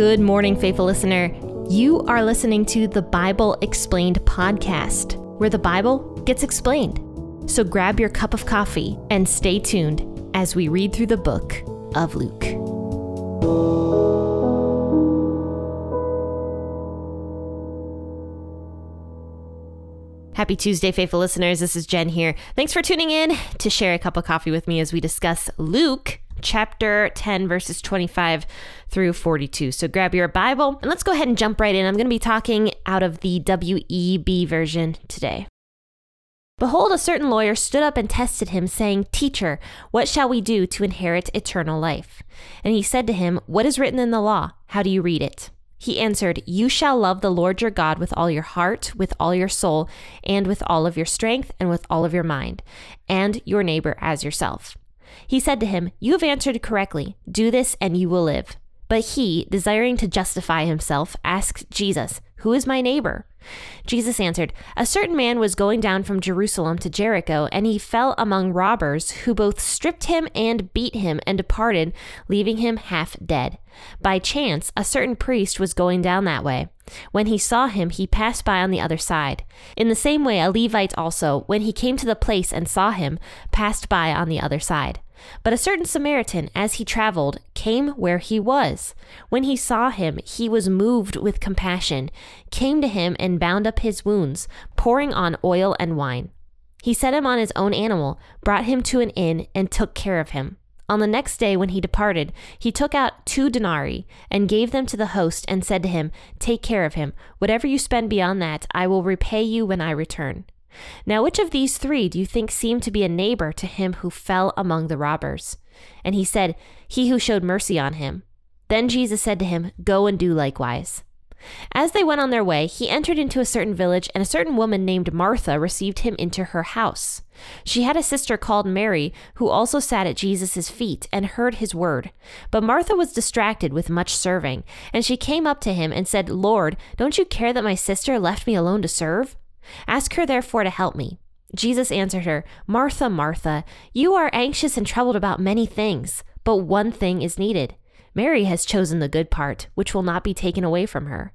Good morning, faithful listener. You are listening to the Bible Explained podcast, where the Bible gets explained. So grab your cup of coffee and stay tuned as we read through the book of Luke. Happy Tuesday, faithful listeners. This is Jen here. Thanks for tuning in to share a cup of coffee with me as we discuss Luke chapter 10, verses 25 through 42. So grab your Bible and let's go ahead and jump right in. I'm going to be talking out of the WEB version today. Behold, a certain lawyer stood up and tested him, saying, Teacher, what shall we do to inherit eternal life? And he said to him, What is written in the law? How do you read it? He answered, You shall love the Lord your God with all your heart, with all your soul, and with all of your strength, and with all of your mind, and your neighbor as yourself. He said to him, You have answered correctly. Do this, and you will live. But he, desiring to justify himself, asked Jesus, Who is my neighbor? Jesus answered, A certain man was going down from Jerusalem to Jericho, and he fell among robbers, who both stripped him and beat him, and departed, leaving him half dead. By chance, a certain priest was going down that way. When he saw him, he passed by on the other side. In the same way, a Levite also, when he came to the place and saw him, passed by on the other side. But a certain Samaritan, as he traveled, came where he was. When he saw him, he was moved with compassion, came to him and bound up his wounds, pouring on oil and wine. He set him on his own animal, brought him to an inn, and took care of him. On the next day, when he departed, he took out two denarii and gave them to the host and said to him, Take care of him. Whatever you spend beyond that, I will repay you when I return. Now, which of these three do you think seemed to be a neighbor to him who fell among the robbers? And he said, He who showed mercy on him. Then Jesus said to him, Go and do likewise. As they went on their way, he entered into a certain village, and a certain woman named Martha received him into her house. She had a sister called Mary, who also sat at Jesus' feet and heard his word. But Martha was distracted with much serving, and she came up to him and said, Lord, don't you care that my sister left me alone to serve? Ask her therefore to help me. Jesus answered her, Martha, Martha, you are anxious and troubled about many things, but one thing is needed. Mary has chosen the good part, which will not be taken away from her.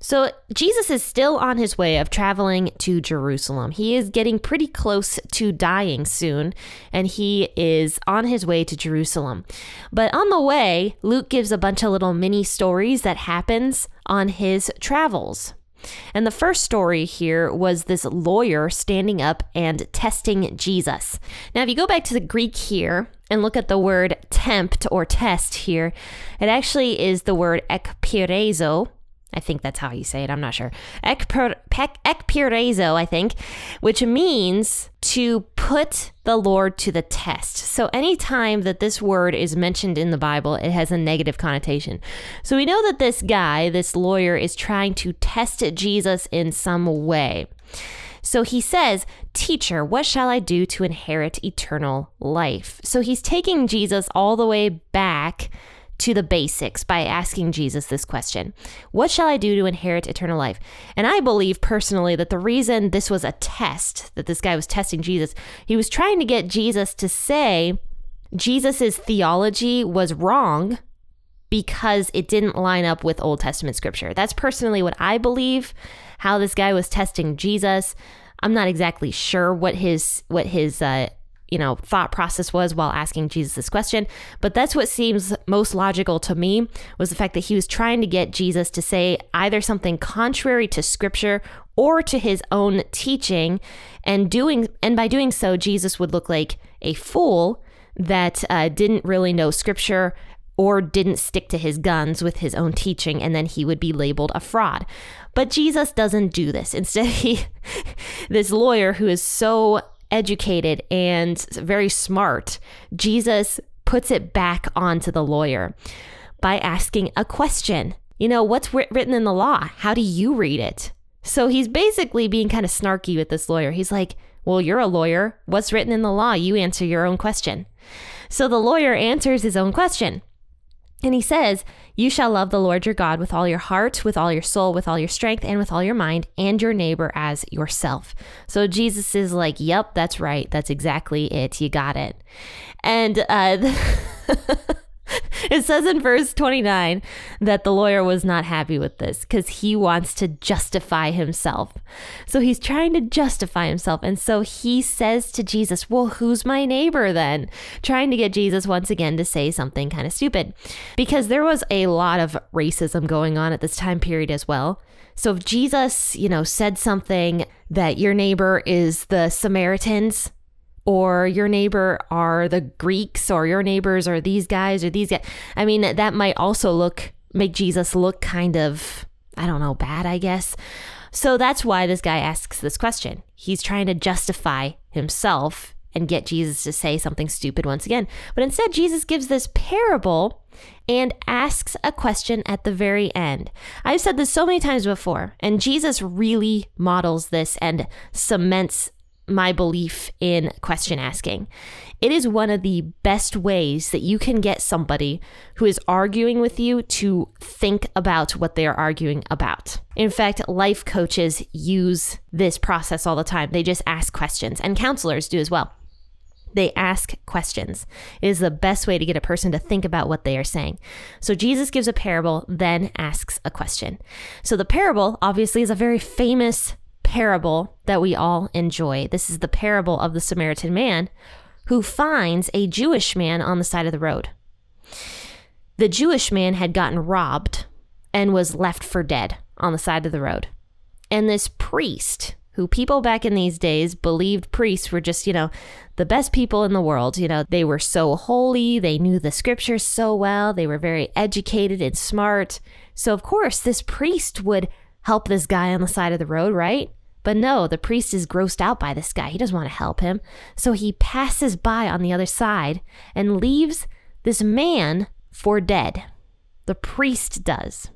So, Jesus is still on his way of traveling to Jerusalem. He is getting pretty close to dying soon, and he is on his way to Jerusalem. But on the way, Luke gives a bunch of little mini stories that happens on his travels. And the first story here was this lawyer standing up and testing Jesus. Now, if you go back to the Greek here and look at the word tempt or test here, it actually is the word ekpirezo, I think that's how you say it. I'm not sure. Ekpirezo, I think, which means to put the Lord to the test. So anytime that this word is mentioned in the Bible, it has a negative connotation. So we know that this guy, this lawyer, is trying to test Jesus in some way. So he says, Teacher, what shall I do to inherit eternal life? So he's taking Jesus all the way back to the basics by asking Jesus this question What shall I do to inherit eternal life? And I believe personally that the reason this was a test, that this guy was testing Jesus, he was trying to get Jesus to say Jesus's theology was wrong because it didn't line up with Old Testament scripture. That's personally what I believe how this guy was testing Jesus. I'm not exactly sure what his what his uh, you know, thought process was while asking Jesus this question. But that's what seems most logical to me was the fact that he was trying to get Jesus to say either something contrary to scripture or to his own teaching and doing and by doing so Jesus would look like a fool that uh, didn't really know scripture or didn't stick to his guns with his own teaching and then he would be labeled a fraud. But Jesus doesn't do this. Instead, he this lawyer who is so educated and very smart, Jesus puts it back onto the lawyer by asking a question. You know, what's written in the law? How do you read it? So he's basically being kind of snarky with this lawyer. He's like, Well, you're a lawyer. What's written in the law? You answer your own question. So the lawyer answers his own question. And he says, You shall love the Lord your God with all your heart, with all your soul, with all your strength, and with all your mind, and your neighbor as yourself. So Jesus is like, Yep, that's right. That's exactly it. You got it. And uh, it says in verse 29 that the lawyer was not happy with this because he wants to justify himself. So he's trying to justify himself. And so he says to Jesus, Well, who's my neighbor then? Trying to get Jesus once again to say something kind of stupid because there was a lot of racism going on at this time period as well. So if Jesus, you know, said something that your neighbor is the Samaritans, or your neighbor are the Greeks, or your neighbors are these guys or these guys. I mean, that might also look, make Jesus look kind of, I don't know, bad, I guess. So that's why this guy asks this question. He's trying to justify himself and get Jesus to say something stupid once again. But instead, Jesus gives this parable and asks a question at the very end. I've said this so many times before, and Jesus really models this and cements my belief in question asking. It is one of the best ways that you can get somebody who is arguing with you to think about what they are arguing about. In fact, life coaches use this process all the time. They just ask questions, and counselors do as well. They ask questions. It is the best way to get a person to think about what they are saying. So Jesus gives a parable, then asks a question. So the parable, obviously, is a very famous parable that we all enjoy. This is the parable of the Samaritan man who finds a Jewish man on the side of the road. The Jewish man had gotten robbed and was left for dead on the side of the road. And this priest, who people back in these days believed priests were just, you know, the best people in the world. You know, they were so holy, they knew the scriptures so well, they were very educated and smart. So, of course, this priest would help this guy on the side of the road, right? But no, the priest is grossed out by this guy. He doesn't want to help him. So he passes by on the other side and leaves this man for dead. The priest does.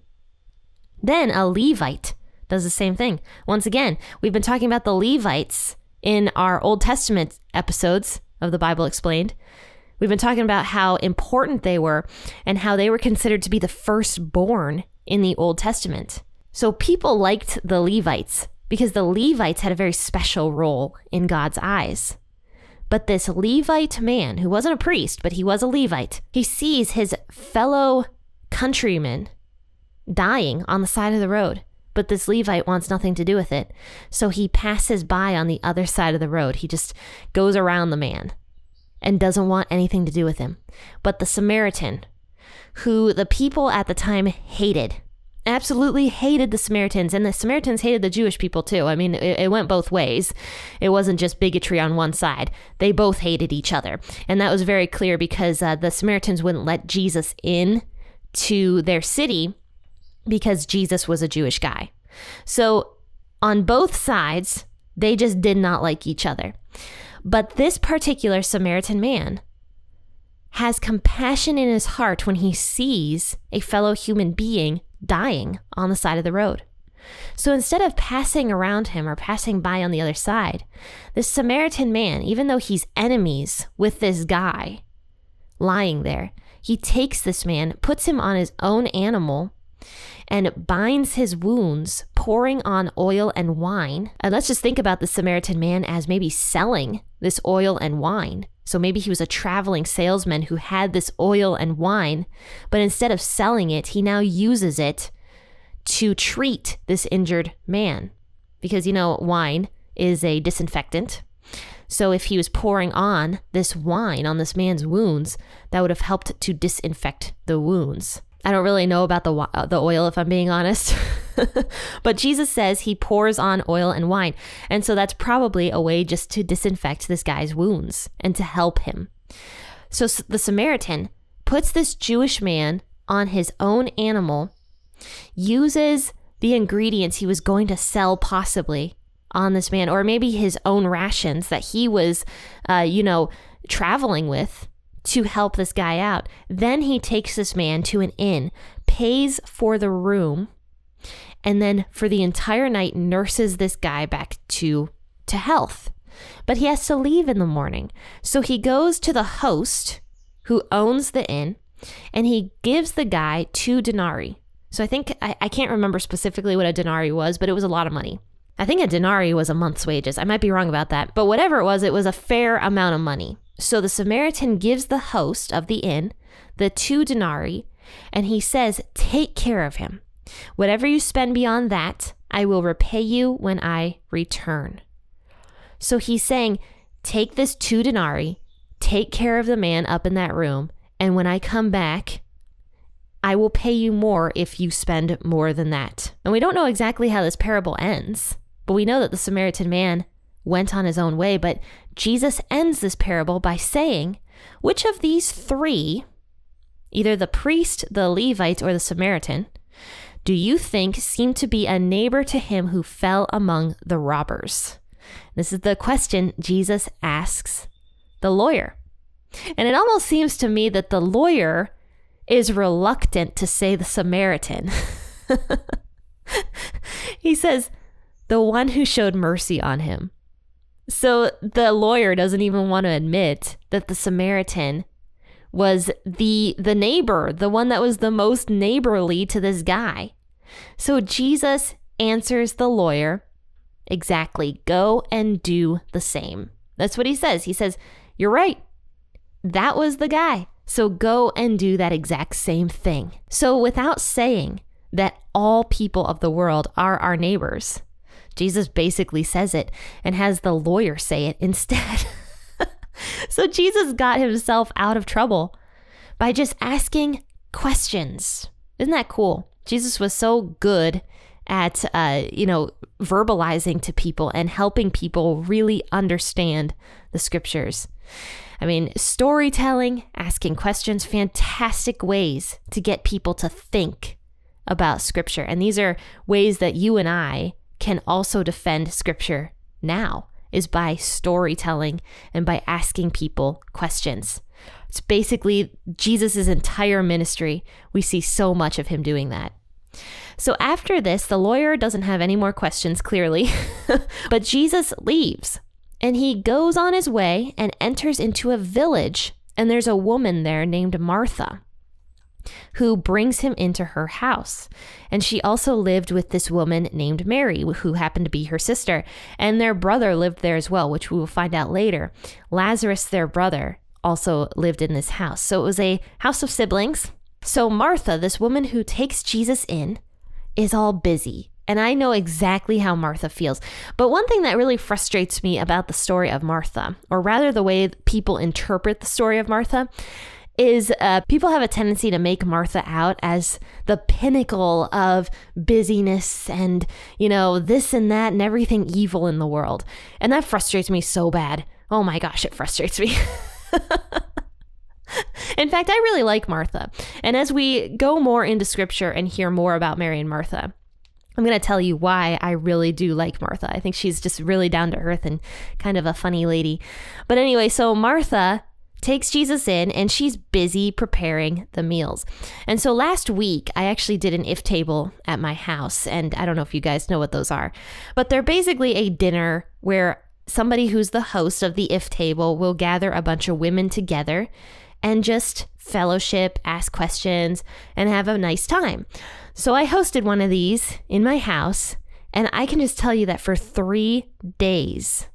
Then a Levite does the same thing. Once again, we've been talking about the Levites in our Old Testament episodes of the Bible Explained. We've been talking about how important they were and how they were considered to be the firstborn in the Old Testament. So people liked the Levites because the Levites had a very special role in God's eyes. But this Levite man, who wasn't a priest, but he was a Levite, he sees his fellow countrymen dying on the side of the road. But this Levite wants nothing to do with it. So he passes by on the other side of the road. He just goes around the man and doesn't want anything to do with him. But the Samaritan, who the people at the time hated, absolutely hated the Samaritans, and the Samaritans hated the Jewish people too. I mean, it, it, went both ways. It wasn't just bigotry on one side, they both hated each other. And that was very clear because uh, the Samaritans wouldn't let Jesus in to their city because Jesus was a Jewish guy. So on both sides, they just did not like each other. But this particular Samaritan man has compassion in his heart when he sees a fellow human being dying on the side of the road. So instead of passing around him or passing by on the other side, this Samaritan man, even though he's enemies with this guy lying there, he takes this man, puts him on his own animal, and binds his wounds, pouring on oil and wine. And let's just think about the Samaritan man as maybe selling this oil and wine. So maybe he was a traveling salesman who had this oil and wine, but instead of selling it, he now uses it to treat this injured man. Because, you know, wine is a disinfectant. So if he was pouring on this wine on this man's wounds, that would have helped to disinfect the wounds. I don't really know about the uh, the oil if I'm being honest. but Jesus says he pours on oil and wine. And so that's probably a way just to disinfect this guy's wounds and to help him. So the Samaritan puts this Jewish man on his own animal, uses the ingredients he was going to sell possibly on this man, or maybe his own rations that he was, uh, you know, traveling with to help this guy out. Then he takes this man to an inn, pays for the room, and then for the entire night nurses this guy back to to health. But he has to leave in the morning. So he goes to the host who owns the inn and he gives the guy two denarii. So I think I, I can't remember specifically what a denarii was, but it was a lot of money. I think a denarii was a month's wages. I might be wrong about that. But whatever it was, it was a fair amount of money. So the Samaritan gives the host of the inn the two denarii and he says, Take care of him. Whatever you spend beyond that, I will repay you when I return. So he's saying, Take this two denarii, take care of the man up in that room, and when I come back, I will pay you more if you spend more than that. And we don't know exactly how this parable ends, but we know that the Samaritan man went on his own way. But Jesus ends this parable by saying, Which of these three, either the priest, the Levite, or the Samaritan, do you think seemed to be a neighbor to him who fell among the robbers? This is the question Jesus asks the lawyer. And it almost seems to me that the lawyer is reluctant to say the Samaritan. he says, the one who showed mercy on him. So the lawyer doesn't even want to admit that the Samaritan was the the neighbor, the one that was the most neighborly to this guy. So Jesus answers the lawyer exactly, go and do the same. That's what he says. He says, "You're right. That was the guy. So go and do that exact same thing. So without saying that all people of the world are our neighbors, Jesus basically says it and has the lawyer say it instead. so Jesus got himself out of trouble by just asking questions. Isn't that cool? Jesus was so good at uh, you know verbalizing to people and helping people really understand the scriptures. I mean, storytelling, asking questions, fantastic ways to get people to think about scripture. And these are ways that you and I can also defend scripture now is by storytelling and by asking people questions. It's basically Jesus' entire ministry. We see so much of him doing that. So after this, the lawyer doesn't have any more questions, clearly, but Jesus leaves. And he goes on his way and enters into a village. And there's a woman there named Martha who brings him into her house. And she also lived with this woman named Mary, who happened to be her sister. And their brother lived there as well, which we will find out later. Lazarus, their brother, also lived in this house. So it was a house of siblings. So Martha, this woman who takes Jesus in, is all busy and I know exactly how Martha feels. But one thing that really frustrates me about the story of Martha, or rather the way people interpret the story of Martha, is uh, people have a tendency to make Martha out as the pinnacle of busyness and, you know, this and that and everything evil in the world. And that frustrates me so bad. Oh my gosh, it frustrates me. In fact, I really like Martha. And as we go more into scripture and hear more about Mary and Martha, I'm going to tell you why I really do like Martha. I think she's just really down to earth and kind of a funny lady. But anyway, so Martha takes Jesus in and she's busy preparing the meals. And so last week, I actually did an if table at my house. And I don't know if you guys know what those are, but they're basically a dinner where somebody who's the host of the if table will gather a bunch of women together and just fellowship, ask questions, and have a nice time. So I hosted one of these in my house, and I can just tell you that for three days,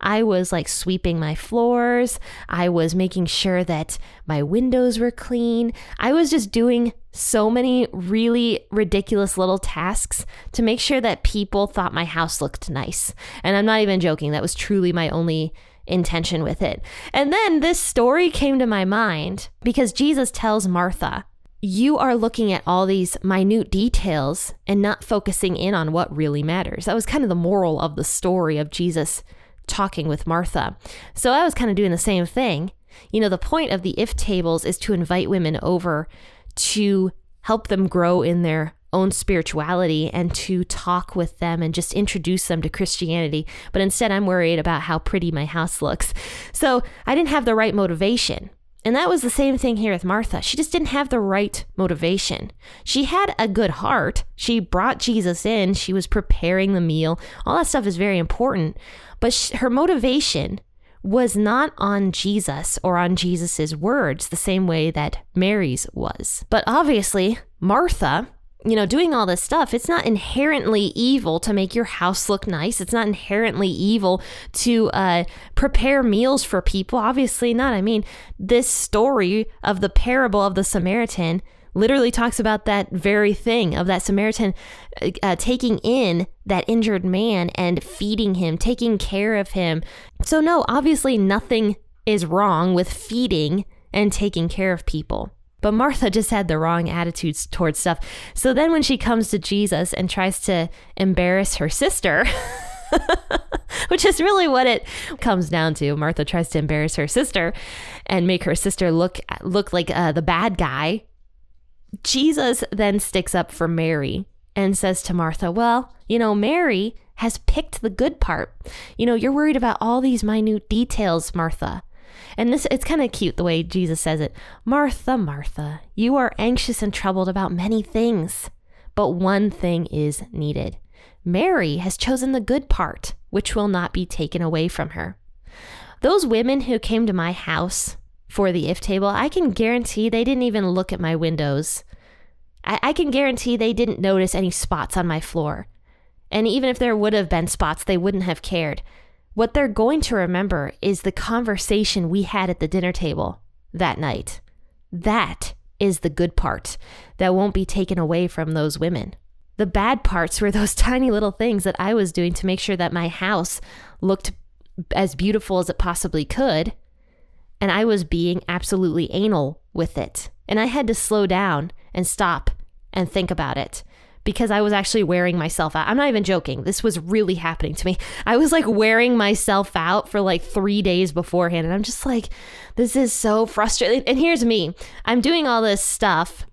I was like sweeping my floors. I was making sure that my windows were clean. I was just doing so many really ridiculous little tasks to make sure that people thought my house looked nice. And I'm not even joking, that was truly my only intention with it. And then this story came to my mind because Jesus tells Martha, you are looking at all these minute details and not focusing in on what really matters. That was kind of the moral of the story of Jesus talking with Martha. So I was kind of doing the same thing. You know, the point of the if tables is to invite women over to help them grow in their own spirituality and to talk with them and just introduce them to Christianity. But instead, I'm worried about how pretty my house looks. So I didn't have the right motivation. And that was the same thing here with Martha. She just didn't have the right motivation. She had a good heart. She brought Jesus in. She was preparing the meal. All that stuff is very important. But she, her motivation was not on Jesus or on Jesus's words the same way that Mary's was. But obviously, Martha you know, doing all this stuff, it's not inherently evil to make your house look nice. It's not inherently evil to uh, prepare meals for people. Obviously not. I mean, this story of the parable of the Samaritan literally talks about that very thing of that Samaritan uh, taking in that injured man and feeding him, taking care of him. So, no, obviously nothing is wrong with feeding and taking care of people. But Martha just had the wrong attitudes towards stuff. So then when she comes to Jesus and tries to embarrass her sister, which is really what it comes down to. Martha tries to embarrass her sister and make her sister look look like uh, the bad guy. Jesus then sticks up for Mary and says to Martha, "Well, you know, Mary has picked the good part. You know, you're worried about all these minute details, Martha. And this it's kind of cute the way Jesus says it. Martha, Martha, you are anxious and troubled about many things, but one thing is needed. Mary has chosen the good part, which will not be taken away from her. Those women who came to my house for the if table, I can guarantee they didn't even look at my windows. I, I can guarantee they didn't notice any spots on my floor. And even if there would have been spots, they wouldn't have cared. What they're going to remember is the conversation we had at the dinner table that night. That is the good part that won't be taken away from those women. The bad parts were those tiny little things that I was doing to make sure that my house looked as beautiful as it possibly could. And I was being absolutely anal with it. And I had to slow down and stop and think about it because I was actually wearing myself out. I'm not even joking. This was really happening to me. I was like wearing myself out for like three days beforehand. And I'm just like, this is so frustrating. And here's me I'm doing all this stuff.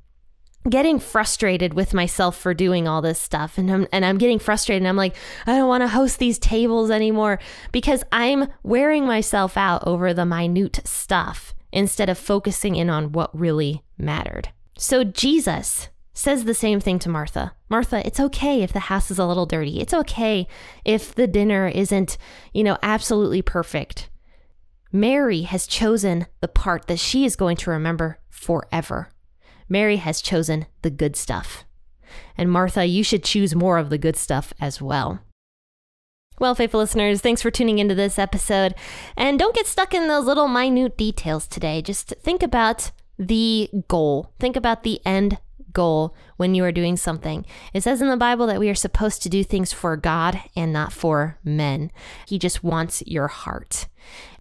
Getting frustrated with myself for doing all this stuff, and I'm and I'm getting frustrated. And I'm like, I don't want to host these tables anymore because I'm wearing myself out over the minute stuff instead of focusing in on what really mattered. So Jesus says the same thing to Martha. Martha, it's okay if the house is a little dirty. It's okay if the dinner isn't, you know, absolutely perfect. Mary has chosen the part that she is going to remember forever. Mary has chosen the good stuff. And Martha, you should choose more of the good stuff as well. Well, faithful listeners, thanks for tuning into this episode. And don't get stuck in those little minute details today. Just think about the goal, think about the end goal when you are doing something. It says in the Bible that we are supposed to do things for God and not for men. He just wants your heart.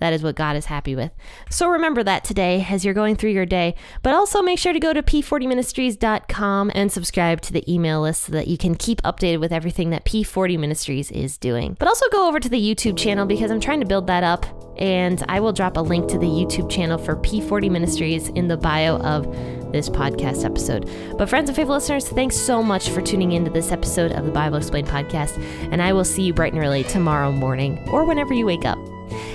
That is what God is happy with. So remember that today as you're going through your day. But also make sure to go to p40ministries.com and subscribe to the email list so that you can keep updated with everything that P40 Ministries is doing. But also go over to the YouTube channel because I'm trying to build that up. And I will drop a link to the YouTube channel for P40 Ministries in the bio of this podcast episode. But, friends and faithful listeners, thanks so much for tuning into this episode of the Bible Explained podcast. And I will see you bright and early tomorrow morning or whenever you wake up.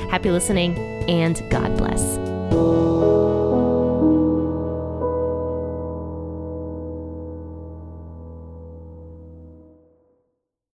Happy listening and God bless.